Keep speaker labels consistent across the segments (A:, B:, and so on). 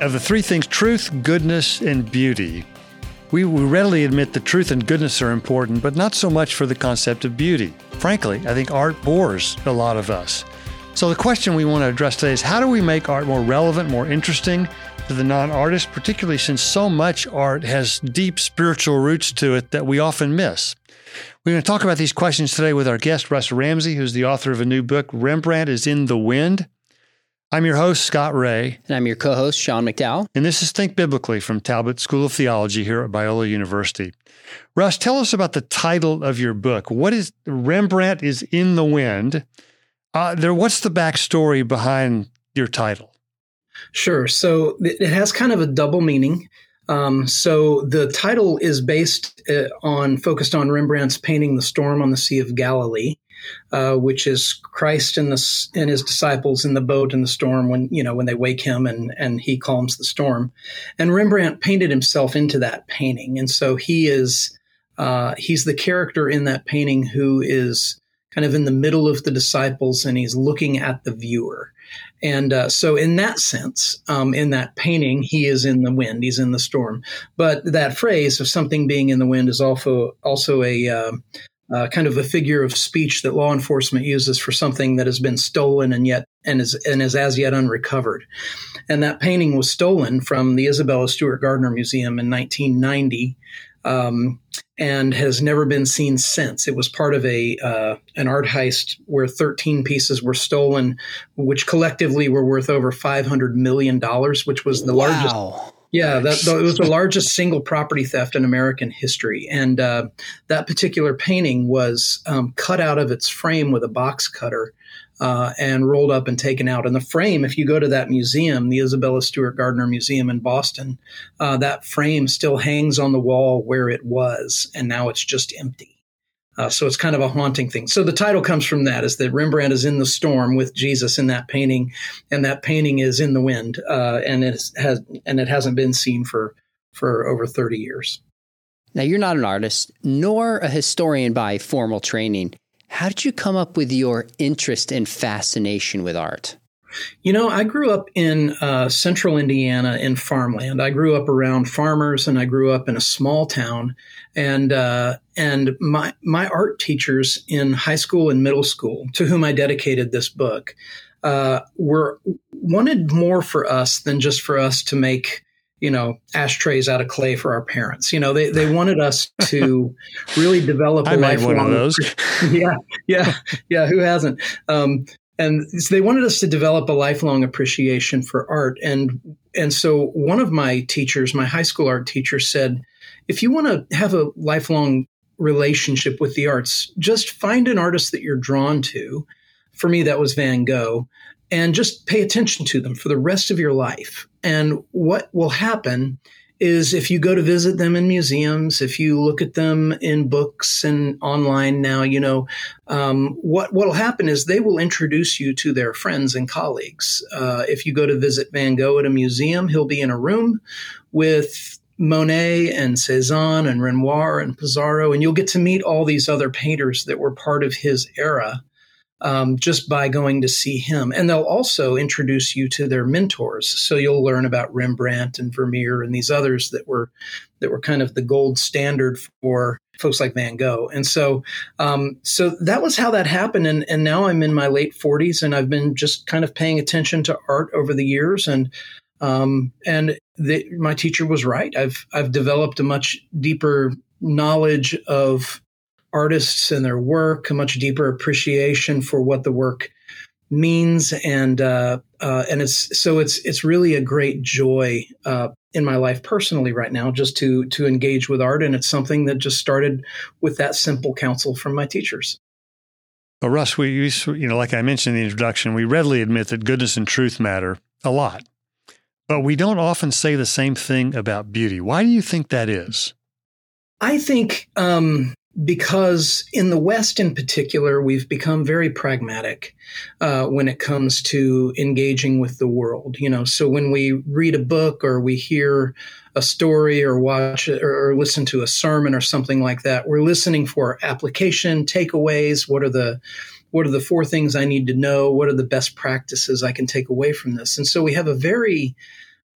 A: Of the three things truth, goodness, and beauty we readily admit that truth and goodness are important, but not so much for the concept of beauty. Frankly, I think art bores a lot of us. So, the question we want to address today is how do we make art more relevant, more interesting to the non artist, particularly since so much art has deep spiritual roots to it that we often miss? We're going to talk about these questions today with our guest, Russ Ramsey, who's the author of a new book, Rembrandt is in the Wind. I'm your host, Scott Rae.
B: And I'm your co host, Sean McDowell.
A: And this is Think Biblically from Talbot School of Theology here at Biola University. Russ, tell us about the title of your book. What is Rembrandt is in the Wind? Uh, there, what's the backstory behind your title?
C: Sure. So it has kind of a double meaning. Um, so the title is based uh, on focused on Rembrandt's painting "The Storm on the Sea of Galilee," uh, which is Christ and the and his disciples in the boat in the storm when you know when they wake him and and he calms the storm, and Rembrandt painted himself into that painting, and so he is uh, he's the character in that painting who is kind of in the middle of the disciples and he's looking at the viewer. And uh, so, in that sense, um, in that painting, he is in the wind, he's in the storm. But that phrase of something being in the wind is also also a uh, uh, kind of a figure of speech that law enforcement uses for something that has been stolen and yet and is and is as yet unrecovered. And that painting was stolen from the Isabella Stewart Gardner Museum in 1990 um, and has never been seen since. It was part of a uh, an art heist where 13 pieces were stolen, which collectively were worth over 500 million dollars, which was the
B: wow.
C: largest. Yeah, that, it was the largest single property theft in American history, and uh, that particular painting was um, cut out of its frame with a box cutter uh, and rolled up and taken out. And the frame, if you go to that museum, the Isabella Stewart Gardner Museum in Boston, uh, that frame still hangs on the wall where it was, and now it's just empty. Uh, so it's kind of a haunting thing. So the title comes from that: is that Rembrandt is in the storm with Jesus in that painting, and that painting is in the wind, uh, and it has and it hasn't been seen for for over thirty years.
B: Now you're not an artist nor a historian by formal training. How did you come up with your interest and fascination with art?
C: You know, I grew up in uh, central Indiana in farmland. I grew up around farmers, and I grew up in a small town. And uh, and my my art teachers in high school and middle school, to whom I dedicated this book, uh, were wanted more for us than just for us to make you know ashtrays out of clay for our parents. You know they, they wanted us to really develop a
A: I made one of those.
C: Yeah yeah yeah who hasn't? Um, and so they wanted us to develop a lifelong appreciation for art. And and so one of my teachers my high school art teacher said if you want to have a lifelong relationship with the arts just find an artist that you're drawn to for me that was van gogh and just pay attention to them for the rest of your life. And what will happen is if you go to visit them in museums, if you look at them in books and online now, you know, um, what will happen is they will introduce you to their friends and colleagues. Uh, if you go to visit Van Gogh at a museum, he'll be in a room with Monet and Cezanne and Renoir and Pissarro, and you'll get to meet all these other painters that were part of his era um, just by going to see him. And they'll also introduce you to their mentors. So you'll learn about Rembrandt and Vermeer and these others that were that were kind of the gold standard for folks like Van Gogh. And so um, so that was how that happened. And, and now I'm in my late 40s and I've been just kind of paying attention to art over the years and um, and the, my teacher was right. I've I've developed a much deeper knowledge of artists and their work, a much deeper appreciation for what the work means, and uh, uh, and it's so it's it's really a great joy uh, in my life personally right now just to to engage with art, and it's something that just started with that simple counsel from my teachers.
A: Well, Russ, we you know, like I mentioned in the introduction, we readily admit that goodness and truth matter a lot, but we don't often say the same thing about beauty. Why do you think that is?
C: I think um, because in the West, in particular, we've become very pragmatic uh, when it comes to engaging with the world. You know, so when we read a book or we hear a story or watch or listen to a sermon or something like that, we're listening for application, takeaways. What are the what are the four things I need to know? What are the best practices I can take away from this? And so we have a very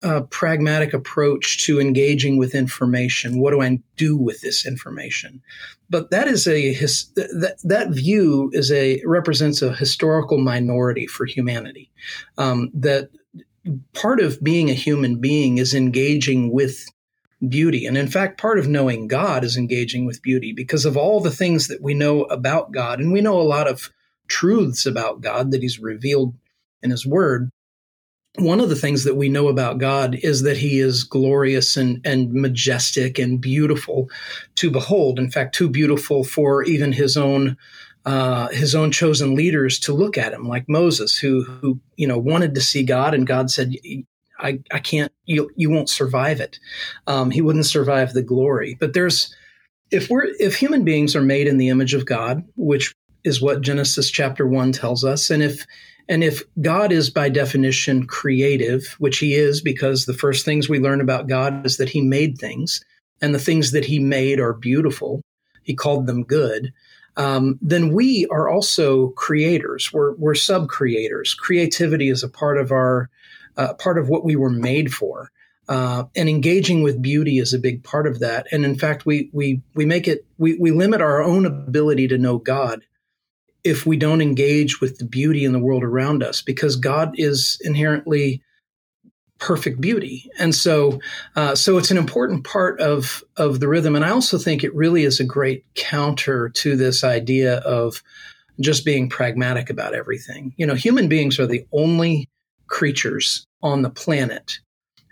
C: uh, pragmatic approach to engaging with information. What do I do with this information? But that is a his, that that view is a represents a historical minority for humanity. Um, that part of being a human being is engaging with beauty. And in fact, part of knowing God is engaging with beauty because of all the things that we know about God. And we know a lot of truths about God that He's revealed in His Word. One of the things that we know about God is that He is glorious and, and majestic and beautiful to behold. In fact, too beautiful for even His own uh, his own chosen leaders to look at him, like Moses, who who you know wanted to see God, and God said, I, I can't, you, you won't survive it. Um, he wouldn't survive the glory. But there's, if we're, if human beings are made in the image of God, which is what Genesis chapter one tells us, and if, and if God is by definition creative, which he is because the first things we learn about God is that he made things and the things that he made are beautiful. He called them good. Um, then we are also creators. We're, we're sub creators. Creativity is a part of our uh, part of what we were made for. Uh, and engaging with beauty is a big part of that. And in fact, we we we make it we we limit our own ability to know God if we don't engage with the beauty in the world around us, because God is inherently perfect beauty, and so uh, so it's an important part of of the rhythm. And I also think it really is a great counter to this idea of just being pragmatic about everything. You know, human beings are the only creatures on the planet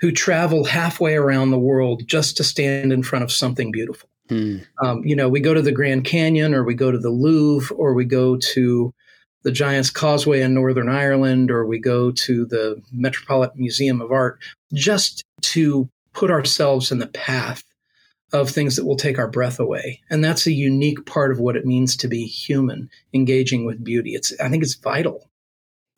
C: who travel halfway around the world just to stand in front of something beautiful. Hmm. Um, you know, we go to the Grand Canyon or we go to the Louvre or we go to the Giant's Causeway in Northern Ireland or we go to the Metropolitan Museum of Art just to put ourselves in the path of things that will take our breath away. And that's a unique part of what it means to be human, engaging with beauty. It's I think it's vital.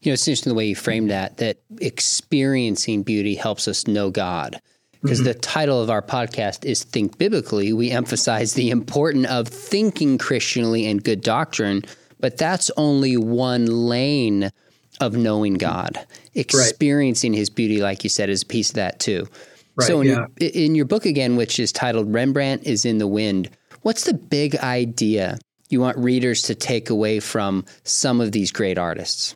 B: You know, it's interesting the way you framed that, that experiencing beauty helps us know God. Because mm-hmm. the title of our podcast is Think Biblically. We emphasize the importance of thinking Christianly and good doctrine, but that's only one lane of knowing God. Experiencing right. his beauty, like you said, is a piece of that too. Right, so, in, yeah. in your book again, which is titled Rembrandt is in the Wind, what's the big idea you want readers to take away from some of these great artists?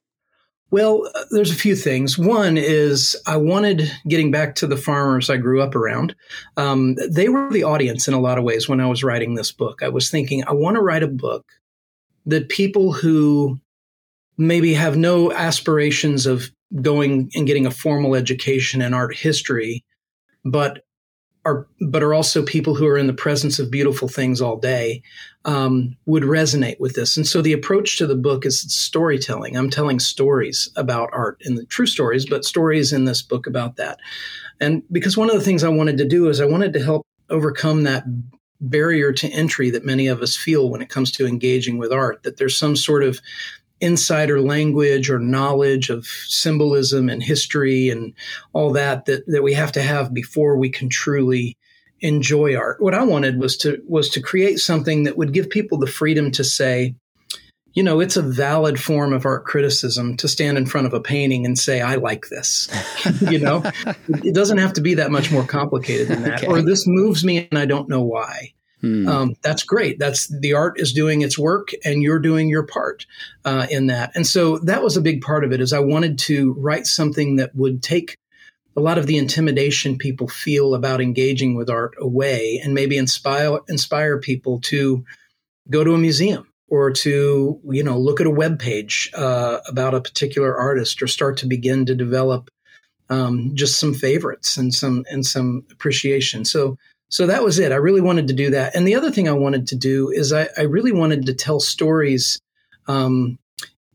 C: Well, uh, there's a few things. One is I wanted getting back to the farmers I grew up around. Um, they were the audience in a lot of ways when I was writing this book. I was thinking, I want to write a book that people who maybe have no aspirations of going and getting a formal education in art history, but are but are also people who are in the presence of beautiful things all day um, would resonate with this. And so the approach to the book is storytelling. I'm telling stories about art and the true stories, but stories in this book about that. And because one of the things I wanted to do is I wanted to help overcome that barrier to entry that many of us feel when it comes to engaging with art, that there's some sort of insider language or knowledge of symbolism and history and all that that, that we have to have before we can truly enjoy art. What I wanted was to was to create something that would give people the freedom to say, you know, it's a valid form of art criticism to stand in front of a painting and say, I like this. you know, it doesn't have to be that much more complicated than that. Okay. Or this moves me and I don't know why. Hmm. Um, that's great. That's the art is doing its work, and you're doing your part uh, in that. And so that was a big part of it. Is I wanted to write something that would take a lot of the intimidation people feel about engaging with art away, and maybe inspire inspire people to go to a museum or to you know look at a web page uh, about a particular artist, or start to begin to develop um, just some favorites and some and some appreciation. So so that was it. I really wanted to do that. And the other thing I wanted to do is I, I really wanted to tell stories um,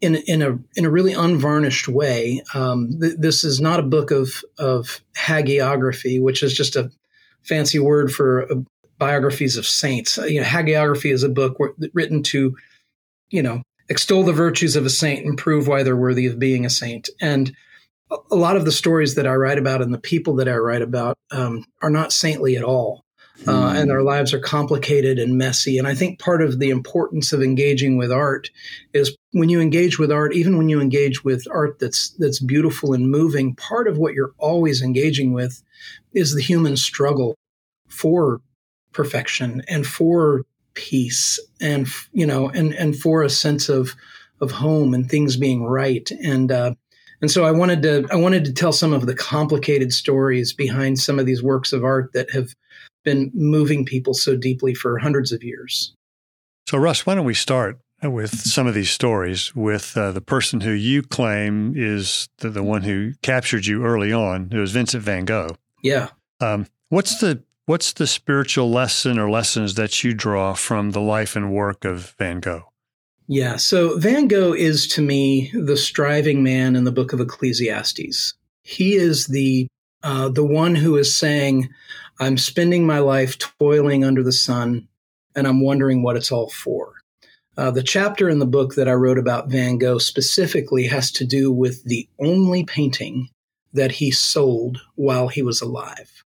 C: in, in, a, in a really unvarnished way. Um, th- this is not a book of, of hagiography, which is just a fancy word for uh, biographies of saints. You know, hagiography is a book written to, you know, extol the virtues of a saint and prove why they're worthy of being a saint. And a lot of the stories that I write about and the people that I write about um, are not saintly at all. Uh, and our lives are complicated and messy. And I think part of the importance of engaging with art is when you engage with art, even when you engage with art that's that's beautiful and moving, part of what you're always engaging with is the human struggle for perfection and for peace and you know and and for a sense of of home and things being right and uh, and so I wanted to I wanted to tell some of the complicated stories behind some of these works of art that have been moving people so deeply for hundreds of years.
A: So, Russ, why don't we start with some of these stories with uh, the person who you claim is the, the, one who captured you early on, who was Vincent van Gogh.
C: Yeah. Um,
A: what's the what's the spiritual lesson or lessons that you draw from the life and work of Van Gogh?
C: Yeah. So Van Gogh is to me the striving man in the book of Ecclesiastes. He is the uh, the one who is saying, I'm spending my life toiling under the sun, and I'm wondering what it's all for. Uh, the chapter in the book that I wrote about Van Gogh specifically has to do with the only painting that he sold while he was alive.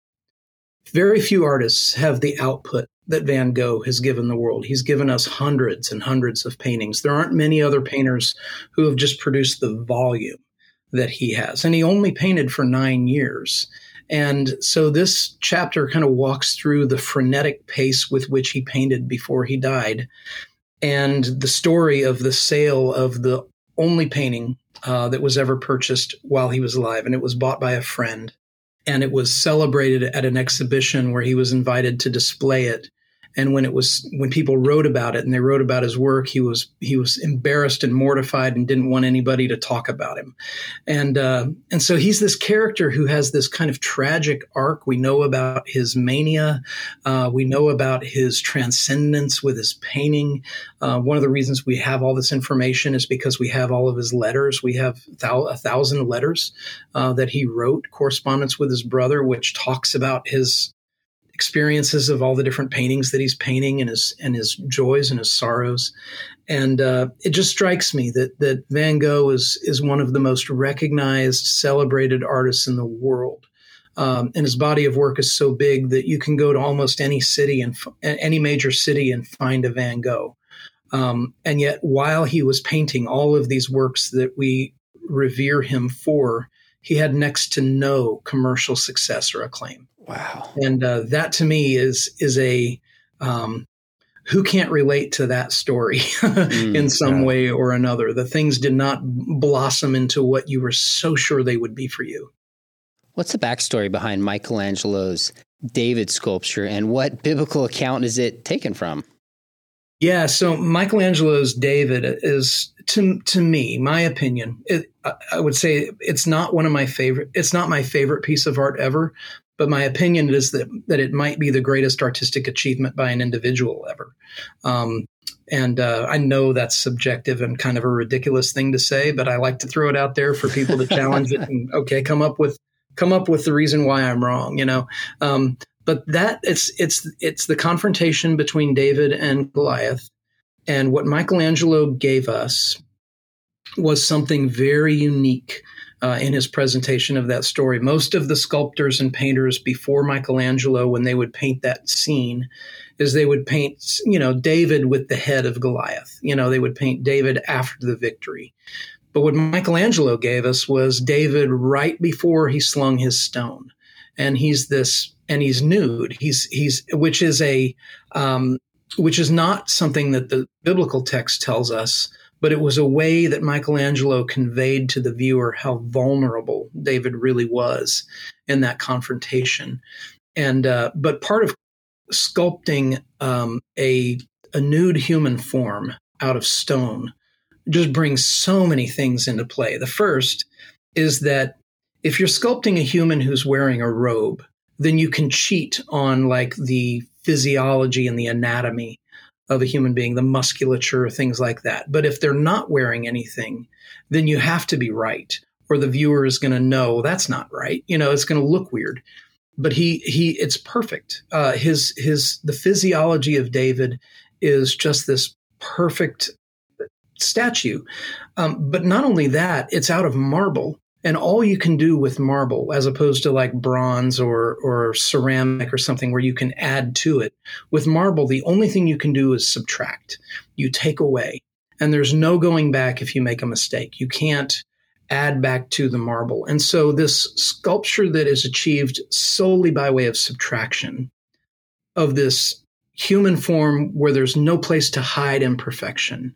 C: Very few artists have the output that Van Gogh has given the world. He's given us hundreds and hundreds of paintings. There aren't many other painters who have just produced the volume that he has. And he only painted for nine years. And so this chapter kind of walks through the frenetic pace with which he painted before he died and the story of the sale of the only painting uh, that was ever purchased while he was alive. And it was bought by a friend. And it was celebrated at an exhibition where he was invited to display it and when it was when people wrote about it and they wrote about his work he was he was embarrassed and mortified and didn't want anybody to talk about him. And uh, and so he's this character who has this kind of tragic arc. We know about his mania. Uh, we know about his transcendence with his painting. Uh, one of the reasons we have all this information is because we have all of his letters. We have thou- a thousand letters uh, that he wrote correspondence with his brother which talks about his experiences of all the different paintings that he's painting and his and his joys and his sorrows. And uh, it just strikes me that that Van Gogh is is one of the most recognized, celebrated artists in the world. Um, and his body of work is so big that you can go to almost any city and any major city and find a Van Gogh. Um, and yet, while he was painting all of these works that we revere him for, he had next to no commercial success or acclaim.
B: Wow.
C: And uh, that to me is is a um, who can't relate to that story mm, in some yeah. way or another. The things did not blossom into what you were so sure they would be for you.
B: What's the backstory behind Michelangelo's David sculpture and what biblical account is it taken from?
C: Yeah, so Michelangelo's David is to to me, my opinion. It, I would say it's not one of my favorite. It's not my favorite piece of art ever, but my opinion is that that it might be the greatest artistic achievement by an individual ever. Um, and uh, I know that's subjective and kind of a ridiculous thing to say, but I like to throw it out there for people to challenge it and okay, come up with come up with the reason why I'm wrong. You know, um, but that it's it's it's the confrontation between David and Goliath, and what Michelangelo gave us was something very unique uh, in his presentation of that story. Most of the sculptors and painters before Michelangelo, when they would paint that scene, is they would paint, you know, David with the head of Goliath. You know, they would paint David after the victory. But what Michelangelo gave us was David right before he slung his stone, and he's this, and he's nude. He's he's which is a um, which is not something that the biblical text tells us but it was a way that Michelangelo conveyed to the viewer how vulnerable David really was in that confrontation. And uh, but part of sculpting um, a a nude human form out of stone just brings so many things into play. The first is that if you're sculpting a human who's wearing a robe, then you can cheat on like the physiology and the anatomy of a human being, the musculature, things like that. But if they're not wearing anything, then you have to be right, or the viewer is going to know that's not right. You know, it's going to look weird. But he he, it's perfect. Uh, his his the physiology of David is just this perfect statue. Um, but not only that, it's out of marble And all you can do with marble, as opposed to like bronze or, or ceramic or something where you can add to it, with marble, the only thing you can do is subtract. You take away. And there's no going back if you make a mistake. You can't add back to the marble. And so this sculpture that is achieved solely by way of subtraction of this human form where there's no place to hide imperfection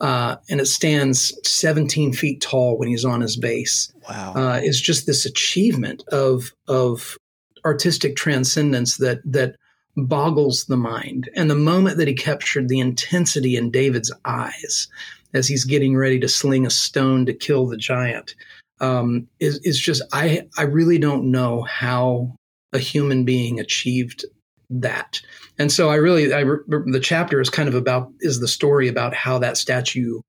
C: uh, and it stands 17 feet tall when he's on his base.
B: Wow,
C: uh, is just this achievement of of artistic transcendence that that boggles the mind. And the moment that he captured the intensity in David's eyes as he's getting ready to sling a stone to kill the giant um, is is just I I really don't know how a human being achieved that. And so I really, I, the chapter is kind of about, is the story about how that statue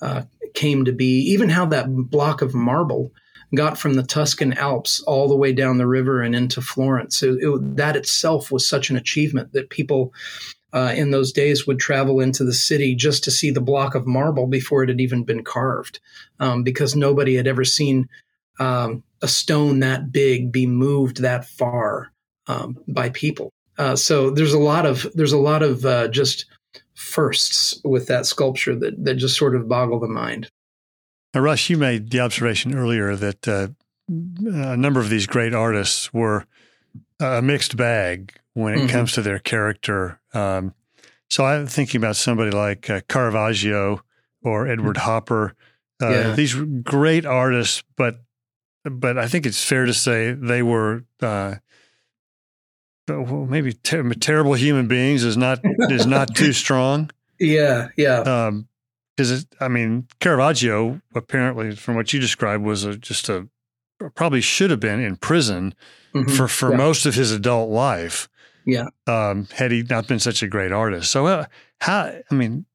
C: uh, came to be, even how that block of marble got from the Tuscan Alps all the way down the river and into Florence. It, that itself was such an achievement that people uh, in those days would travel into the city just to see the block of marble before it had even been carved, um, because nobody had ever seen um, a stone that big be moved that far um, by people. Uh, so there's a lot of there's a lot of uh, just firsts with that sculpture that that just sort of boggle the mind.
A: Now, Russ, you made the observation earlier that uh, a number of these great artists were a mixed bag when it mm-hmm. comes to their character. Um, so I'm thinking about somebody like uh, Caravaggio or Edward mm-hmm. Hopper. Uh, yeah. These great artists, but but I think it's fair to say they were uh, well, maybe ter- terrible human beings is not is not too strong.
C: Yeah, yeah.
A: Because um, I mean, Caravaggio apparently, from what you described, was a, just a probably should have been in prison mm-hmm. for for yeah. most of his adult life.
C: Yeah.
A: Um, had he not been such a great artist, so uh, how? I mean,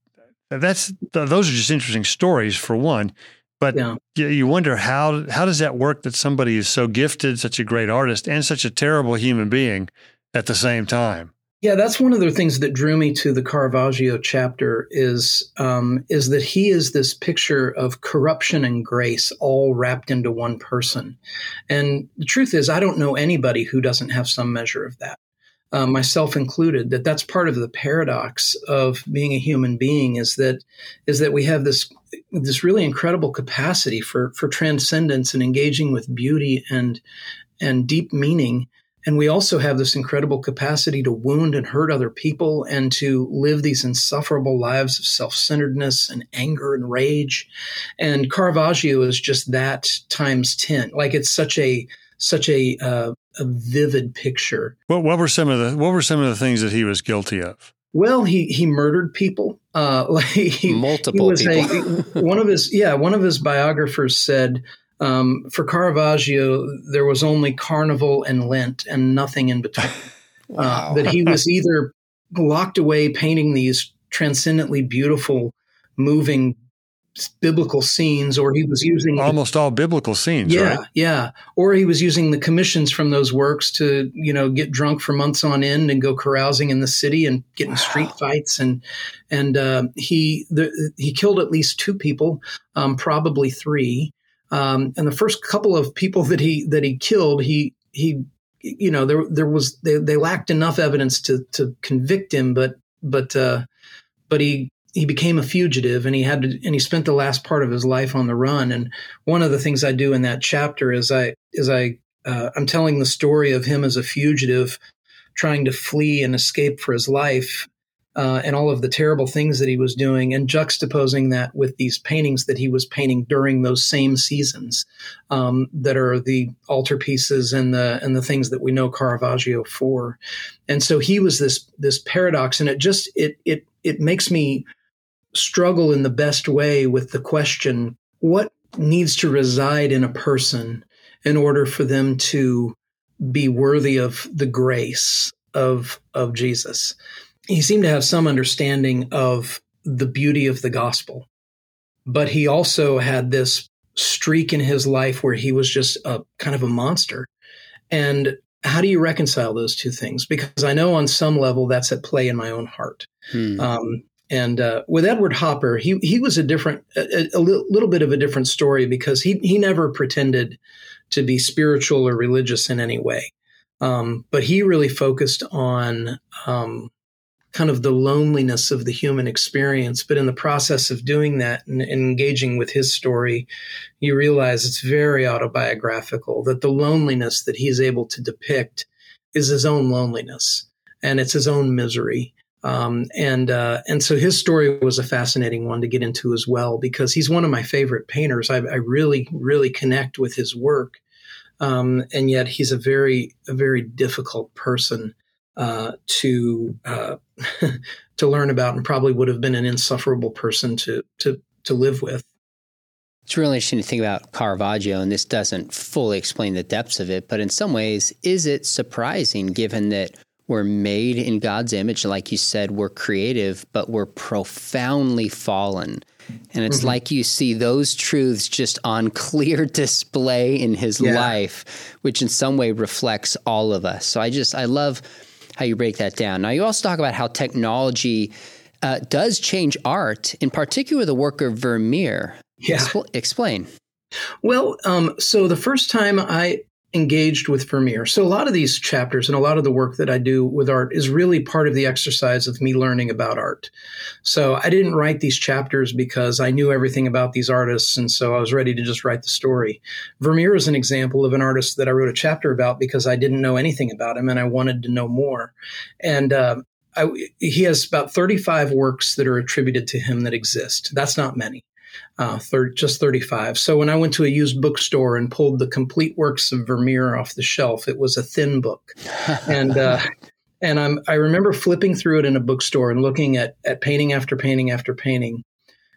A: that's those are just interesting stories for one. But yeah. you wonder how how does that work that somebody is so gifted, such a great artist, and such a terrible human being at the same time.
C: Yeah, that's one of the things that drew me to the Caravaggio chapter is um, is that he is this picture of corruption and grace all wrapped into one person. And the truth is, I don't know anybody who doesn't have some measure of that, uh, myself included. That that's part of the paradox of being a human being is that is that we have this this really incredible capacity for for transcendence and engaging with beauty and and deep meaning and we also have this incredible capacity to wound and hurt other people and to live these insufferable lives of self centeredness and anger and rage. And Caravaggio is just that times 10. Like it's such a, such a, uh, a vivid picture.
A: What, what were some of the, what were some of the things that he was guilty of?
C: Well, he, he murdered people. Uh, like he,
B: multiple
C: he
B: people.
C: A, one of his, yeah, one of his biographers said, um, for Caravaggio, there was only Carnival and Lent and nothing in between. Uh, wow. uh, that he was either locked away painting these transcendently beautiful, moving biblical scenes, or he was using
A: almost all biblical scenes.
C: Yeah,
A: right?
C: yeah. Or he was using the commissions from those works to, you know, get drunk for months on end and go carousing in the city and get in wow. street fights. And and uh, he the, he killed at least two people, um, probably three. Um, and the first couple of people that he that he killed, he he you know there there was they, they lacked enough evidence to to convict him, but but uh, but he he became a fugitive and he had to and he spent the last part of his life on the run. And one of the things I do in that chapter is I is I uh, I'm telling the story of him as a fugitive trying to flee and escape for his life uh, and all of the terrible things that he was doing, and juxtaposing that with these paintings that he was painting during those same seasons, um, that are the altarpieces and the and the things that we know Caravaggio for. And so he was this this paradox, and it just it it it makes me struggle in the best way with the question: what needs to reside in a person in order for them to be worthy of the grace of of Jesus? He seemed to have some understanding of the beauty of the gospel, but he also had this streak in his life where he was just a kind of a monster. And how do you reconcile those two things? Because I know on some level that's at play in my own heart. Hmm. Um, And uh, with Edward Hopper, he he was a different, a, a little bit of a different story because he he never pretended to be spiritual or religious in any way, um, but he really focused on um, kind of the loneliness of the human experience. But in the process of doing that and, and, engaging with his story, you realize it's very autobiographical. That the loneliness that he's able to depict is his own loneliness and it's his own misery. Um, and uh, and so his story was a fascinating one to get into as well because he's one of my favorite painters. I, I really really connect with his work, um, and yet he's a very a very difficult person uh, to uh, to learn about, and probably would have been an insufferable person to to to live with.
B: It's really interesting to think about Caravaggio, and this doesn't fully explain the depths of it, but in some ways, is it surprising given that we're made in God's image. Like you said, we're creative, but we're profoundly fallen. And it's mm-hmm. like you see those truths just on clear display in his yeah. life, which in some way reflects all of us. So I just, I love how you break that down. Now, you also talk about how technology uh, does change art, in particular the work of Vermeer.
C: Yeah.
B: Expl- explain.
C: Well, um, so the first time I engaged with Vermeer. So a lot of these chapters and a lot of the work that I do with art is really part of the exercise of me learning about art. So I didn't write these chapters because I knew everything about these artists and so I was ready to just write the story. Vermeer is an example of an artist that I wrote a chapter about because I didn't know anything about him and I wanted to know more. And uh, I, he has about 35 works that are attributed to him that exist. That's not many uh, thir- just 35. So when I went to a used bookstore and pulled the complete works of Vermeer off the shelf, it was a thin book. and, uh, and I'm, I remember flipping through it in a bookstore and looking at, at painting after painting after painting.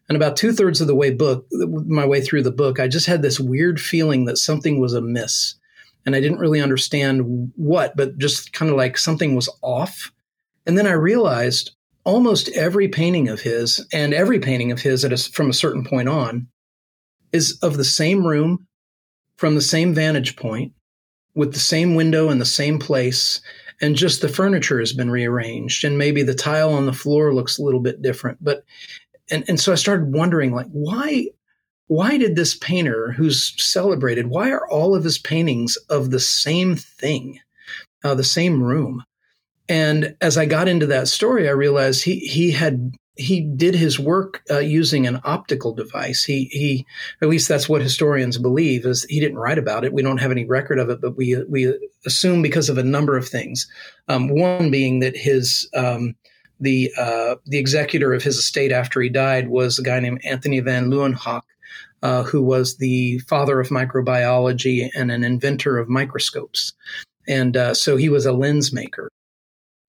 C: And about two thirds of the way book, my way through the book, I just had this weird feeling that something was amiss. And I didn't really understand what, but just kind of like something was off. And then I realized almost every painting of his and every painting of his a, from a certain point on is of the same room from the same vantage point with the same window in the same place and just the furniture has been rearranged and maybe the tile on the floor looks a little bit different but and, and so i started wondering like why why did this painter who's celebrated why are all of his paintings of the same thing uh, the same room and as I got into that story, I realized he he had he did his work uh, using an optical device. He he at least that's what historians believe is he didn't write about it. We don't have any record of it, but we we assume because of a number of things. Um, one being that his um, the uh, the executor of his estate after he died was a guy named Anthony van Leeuwenhoek, uh, who was the father of microbiology and an inventor of microscopes. And uh, so he was a lens maker.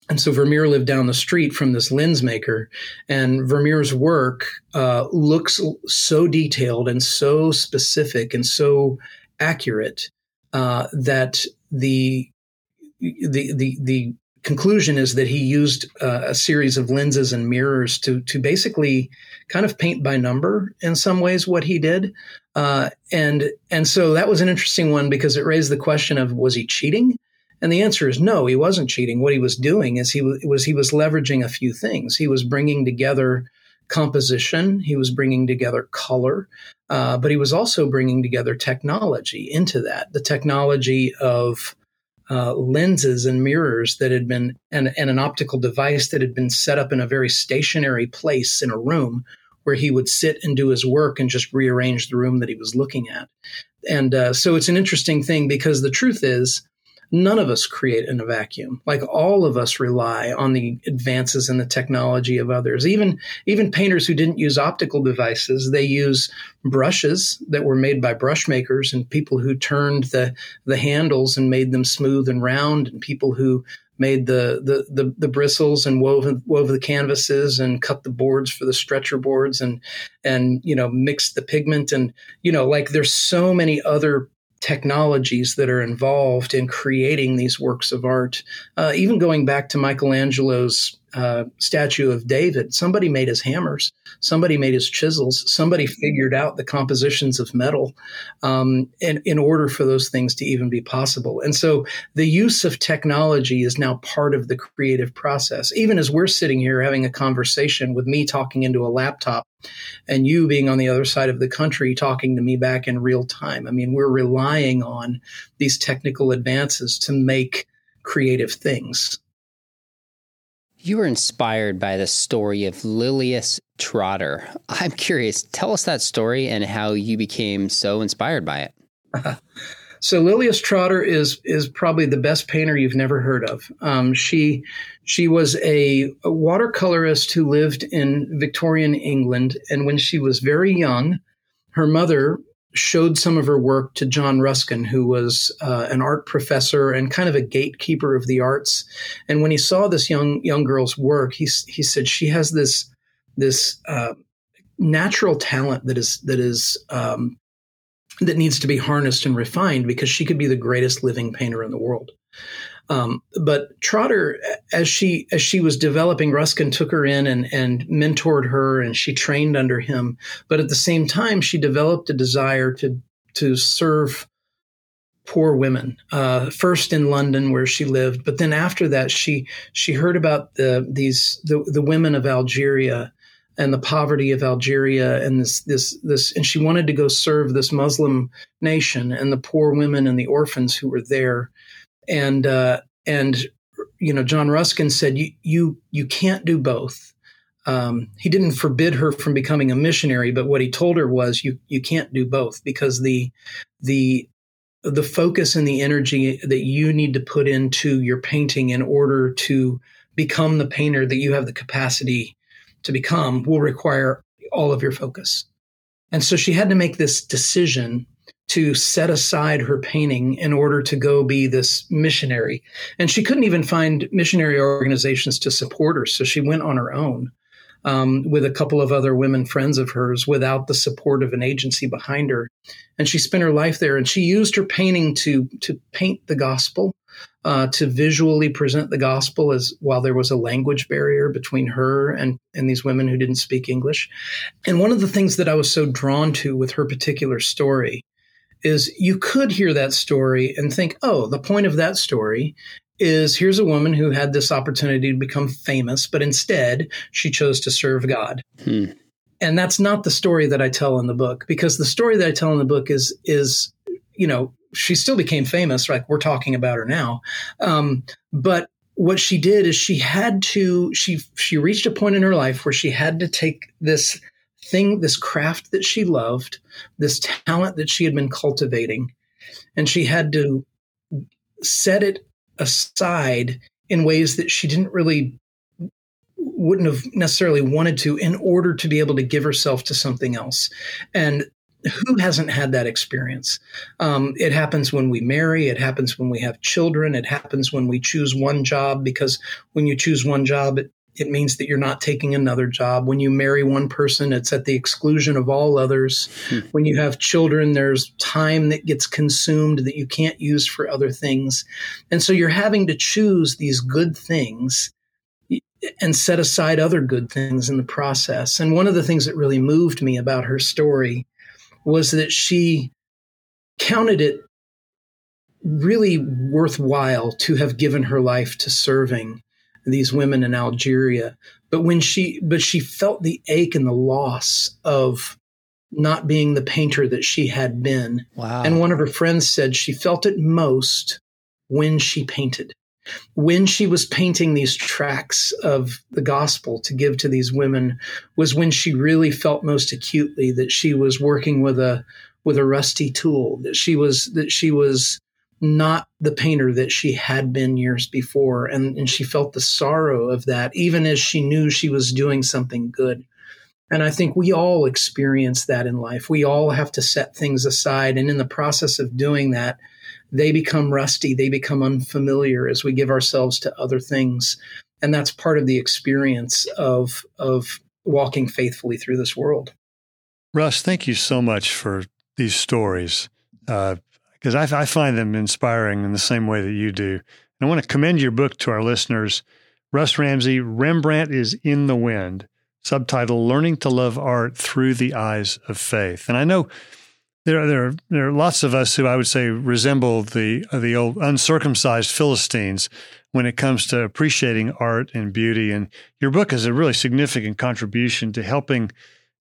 C: And so Vermeer lived down the street from this lens maker, and Vermeer's work uh, looks so detailed and so specific and so accurate uh, that the the the the conclusion is that he used uh, a series of lenses and mirrors to to basically kind of paint by number in some ways what he did, uh, and and so that was an interesting one because it raised the question of was he cheating? And the answer is no, he wasn't cheating. What he was doing is he was he was leveraging a few things. He was bringing together composition, he was bringing together color, uh, but he was also bringing together technology into that. The technology of uh, lenses and mirrors that had been and, and an optical device that had been set up in a very stationary place in a room where he would sit and do his work and just rearrange the room that he was looking at. And uh, so it's an interesting thing because the truth is none of us create in a vacuum. Like all of us rely on the advances in the technology of others. Even even painters who didn't use optical devices, they use brushes that were made by brush makers and people who turned the the handles and made them smooth and round and people who made the, the the the, bristles and wove wove the canvases and cut the boards for the stretcher boards and and you know mixed the pigment and you know like there's so many other technologies that are involved in creating these works of art. Uh, even going back to Michelangelo's uh, statue of David, somebody made his hammers. Somebody made his chisels. Somebody figured out the compositions of metal um, in, in order for those things to even be possible. And so the use of technology is now part of the creative process. Even as we're sitting here having a conversation with me talking into a laptop and you being on the other side of the country talking to me back in real time. I mean, we're relying on these technical advances to make creative things.
B: You were inspired by the story of Lilias Trotter. I'm curious, tell us that story and how you became so inspired by it.
C: so Lilias Trotter is is probably the best painter you've never heard of. Um, she she was a, a watercolorist who lived in Victorian England, and when she was very young, her mother showed some of her work to John Ruskin, who was uh, an art professor and kind of a gatekeeper of the arts. And when he saw this young young girl's work, he he said she has this this uh, natural talent that is that is um, that needs to be harnessed and refined because she could be the greatest living painter in the world. Um, but Trotter, as she as she was developing, Ruskin took her in and and mentored her, and she trained under him. But at the same time, she developed a desire to to serve poor women. Uh, first in London, where she lived, but then after that, she she heard about the these the the women of Algeria and the poverty of Algeria and this this this and she wanted to go serve this Muslim nation and the poor women and the orphans who were there and uh, and you know John Ruskin said you you you can't do both. Um, he didn't forbid her from becoming a missionary, but what he told her was you you can't do both because the the the focus and the energy that you need to put into your painting in order to become the painter that you have the capacity to become will require all of your focus. And so she had to make this decision to set aside her painting in order to go be this missionary. And she couldn't even find missionary organizations to support her. So she went on her own um, with a couple of other women friends of hers without the support of an agency behind her. And she spent her life there. And she used her painting to, to paint the gospel. Uh, to visually present the gospel as while there was a language barrier between her and, and these women who didn't speak English. And one of the things that I was so drawn to with her particular story is you could hear that story and think, oh, the point of that story is here's a woman who had this opportunity to become famous, but instead she chose to serve God. Hmm. And that's not the story that I tell in the book because the story that I tell in the book is is you know she still became famous, like we're talking about her now. Um, but what she did is she had to she she reached a point in her life where she had to take this thing, this craft that she loved, this talent that she had been cultivating, and she had to set it aside in ways that she didn't really wouldn't have necessarily wanted to in order to be able to give herself to something else. And who hasn't had that experience? Um, it happens when we marry it happens when we have children it happens when we choose one job because when you choose one job it it means that you're not taking another job. When you marry one person, it's at the exclusion of all others. Hmm. When you have children, there's time that gets consumed that you can't use for other things. And so you're having to choose these good things and set aside other good things in the process. And one of the things that really moved me about her story was that she counted it really worthwhile to have given her life to serving these women in Algeria. But when she, but she felt the ache and the loss of not being the painter that she had been.
B: Wow.
C: And one of her friends said she felt it most when she painted. When she was painting these tracks of the gospel to give to these women was when she really felt most acutely that she was working with a with a rusty tool, that she was that she was not the painter that she had been years before. And, and she felt the sorrow of that, even as she knew she was doing something good. And I think we all experience that in life. We all have to set things aside. And in the process of doing that, they become rusty, they become unfamiliar as we give ourselves to other things. And that's part of the experience of, of walking faithfully through this world.
A: Russ, thank you so much for these stories. Uh, because I, I, find them inspiring in the same way that you do. And I want to commend your book to our listeners. Russ Ramsey, Rembrandt is in the Wind subtitle Learning to Love Art Through the Eyes of Faith. And I know there, there, there are lots of us who I would say resemble the, the old uncircumcised Philistines when it comes to appreciating art and beauty. And your book is a really significant contribution to helping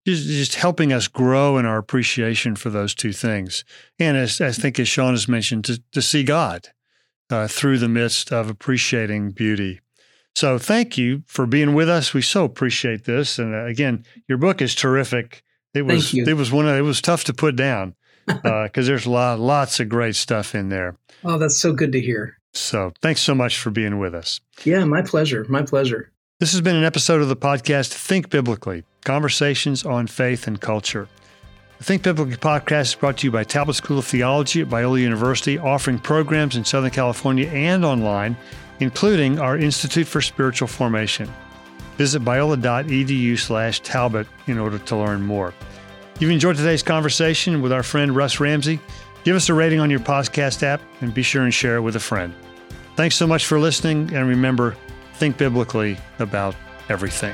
A: just, just helping us grow in our appreciation for those two things. And as I think as Sean has mentioned, to, to see God uh, through the midst of appreciating beauty. So thank you for being with us. We so appreciate this. And uh, again, your book is terrific. It was it was one of, it was tough to put down because uh, there's a lot lots of great stuff in there.
C: Oh, that's so good to hear.
A: So thanks so much for being with us.
C: Yeah, my pleasure. My pleasure.
A: This has been an episode of the podcast Think Biblically Conversations on Faith and Culture. The Think Biblically podcast is brought to you by Talbot School of Theology at Biola University, offering programs in Southern California and online, including our Institute for Spiritual Formation. Visit biola.edu slash Talbot in order to learn more. If you've enjoyed today's conversation with our friend Russ Ramsey, give us a rating on your podcast app and be sure and share it with a friend. Thanks so much for listening, and remember, think biblically about everything.